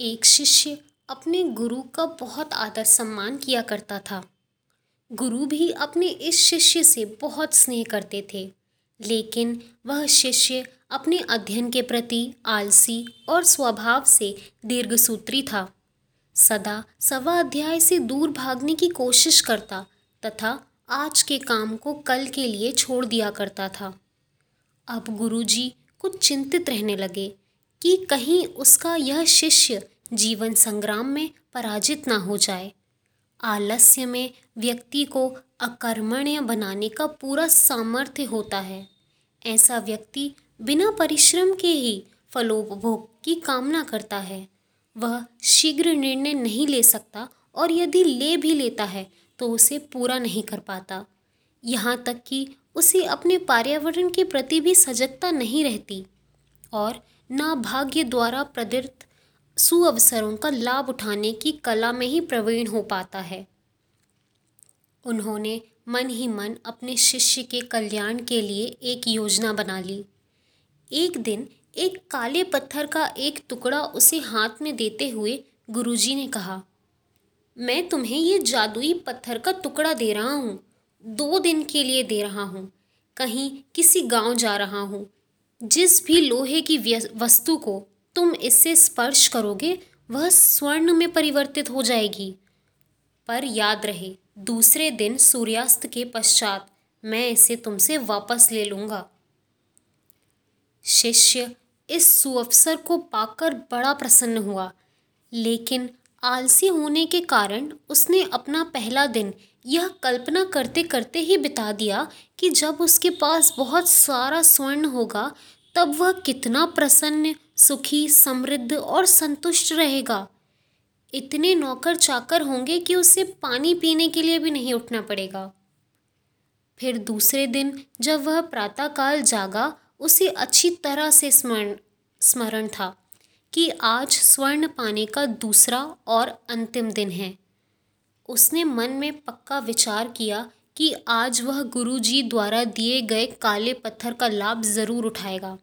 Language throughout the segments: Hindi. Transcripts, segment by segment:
एक शिष्य अपने गुरु का बहुत आदर सम्मान किया करता था। गुरु भी अपने इस शिष्य से बहुत स्नेह करते थे, लेकिन वह शिष्य अपने अध्ययन के प्रति आलसी और स्वभाव से दीर्घसूत्री था। सदा सवा अध्याय से दूर भागने की कोशिश करता तथा आज के काम को कल के लिए छोड़ दिया करता था। अब गुरुजी कुछ चिंतित रहने लगे कि कहीं उसका यह शिष्य जीवन संग्राम में पराजित ना हो जाए। आलस्य में व्यक्ति को अकर्मण्य बनाने का पूरा सामर्थ्य होता है। ऐसा व्यक्ति बिना परिश्रम के ही फलोपभोग की कामना करता है। वह शीघ्र निर्णय नहीं ले सकता और यदि ले भी लेता है तो उसे पूरा नहीं कर पाता। यहाँ तक कि उसे अपने पर्यावरण के प्रति भी सजगता नहीं रहती। और न भाग्य द्वारा प्रदत्त सुअवसरों का लाभ उठाने की कला में ही प्रवीण हो पाता है। उन्होंने मन ही मन अपने शिष्य के कल्याण के लिए एक योजना बना ली। एक दिन एक काले पत्थर का एक टुकड़ा उसे हाथ में देते हुए गुरुजी ने कहा, मैं तुम्हें ये जादुई पत्थर का टुकड़ा दे रहा हूँ, दो दिन के लिए दे रहा हूँ, कहीं किसी गाँव जा रहा हूँ जिस भी लोहे की वस्तु को तुम इससे स्पर्श करोगे, वह स्वर्ण में परिवर्तित हो जाएगी। पर याद रहे, दूसरे दिन सूर्यास्त के पश्चात मैं इसे तुमसे वापस ले लूँगा। शिष्य, इस सुअवसर को पाकर बड़ा प्रसन्न हुआ। लेकिन आलसी होने के कारण उसने अपना पहला दिन यह कल्पना करते करते ही बिता दिया कि जब उसके पास बहुत सारा स्वर्ण होगा, तब वह कितना प्रसन्न, सुखी, समृद्ध और संतुष्ट रहेगा। इतने नौकर चाकर होंगे कि उसे पानी पीने के लिए भी नहीं उठना पड़ेगा। फिर दूसरे दिन जब वह प्रातःकाल जागा, उसे अच्छी तरह से स्मरण स्मरण था। कि आज स्वर्ण पाने का दूसरा और अंतिम दिन है। उसने मन में पक्का विचार किया कि आज वह गुरुजी द्वारा दिए गए काले पत्थर का लाभ ज़रूर उठाएगा।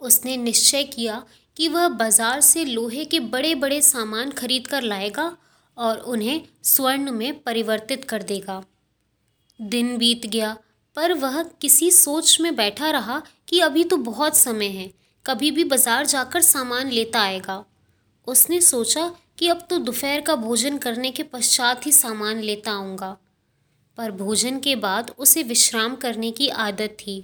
उसने निश्चय किया कि वह बाज़ार से लोहे के बड़े बड़े सामान खरीद कर लाएगा और उन्हें स्वर्ण में परिवर्तित कर देगा। दिन बीत गया, पर वह किसी सोच में बैठा रहा कि अभी तो बहुत समय है। कभी भी बाज़ार जाकर सामान लेता आएगा। उसने सोचा कि अब तो दोपहर का भोजन करने के पश्चात ही सामान लेता आऊँगा। पर भोजन के बाद उसे विश्राम करने की आदत थी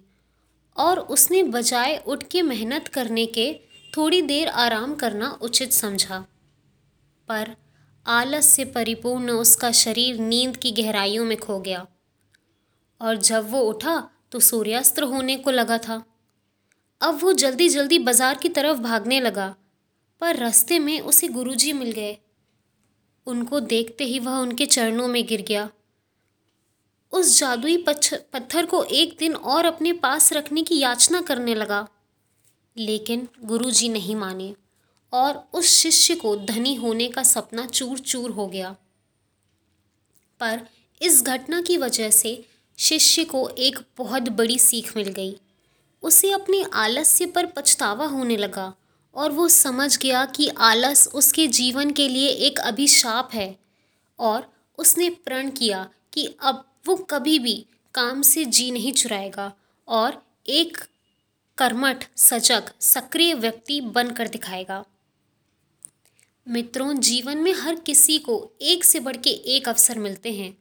और उसने बजाय उठ के मेहनत करने के थोड़ी देर आराम करना उचित समझा। पर आलस से परिपूर्ण उसका शरीर नींद की गहराइयों में खो गया और जब वो उठा तो सूर्यास्त होने को लगा था। अब वो जल्दी जल्दी बाज़ार की तरफ़ भागने लगा, पर रास्ते में उसे गुरुजी मिल गए। उनको देखते ही वह उनके चरणों में गिर गया। उस जादुई पत्थर को एक दिन और अपने पास रखने की याचना करने लगा, लेकिन गुरुजी नहीं माने और उस शिष्य को धनी होने का सपना चूर चूर हो गया। पर इस घटना की वजह से शिष्य को एक बहुत बड़ी सीख मिल गई। उसे अपने आलस्य पर पछतावा होने लगा और वो समझ गया कि आलस उसके जीवन के लिए एक अभिशाप है और उसने प्रण किया कि अब वो कभी भी काम से जी नहीं चुराएगा और एक कर्मठ, सजग, सक्रिय व्यक्ति बनकर दिखाएगा। मित्रों, जीवन में हर किसी को एक से बढ़ के एक अवसर मिलते हैं,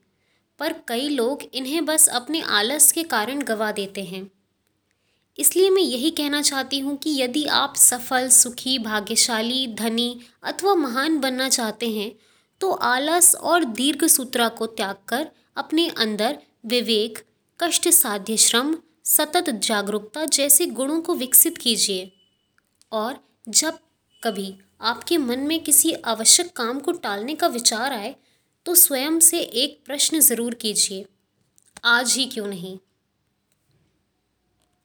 पर कई लोग इन्हें बस अपने आलस के कारण गवा देते हैं। इसलिए मैं यही कहना चाहती हूँ कि यदि आप सफल, सुखी, भाग्यशाली, धनी अथवा महान बनना चाहते हैं तो आलस और दीर्घ सूत्रा को त्याग कर अपने अंदर विवेक, कष्ट साध्य श्रम, सतत जागरूकता जैसे गुणों को विकसित कीजिए। और जब कभी आपके मन में किसी आवश्यक काम को टालने का विचार आए तो स्वयं से एक प्रश्न ज़रूर कीजिए। आज ही क्यों नहीं?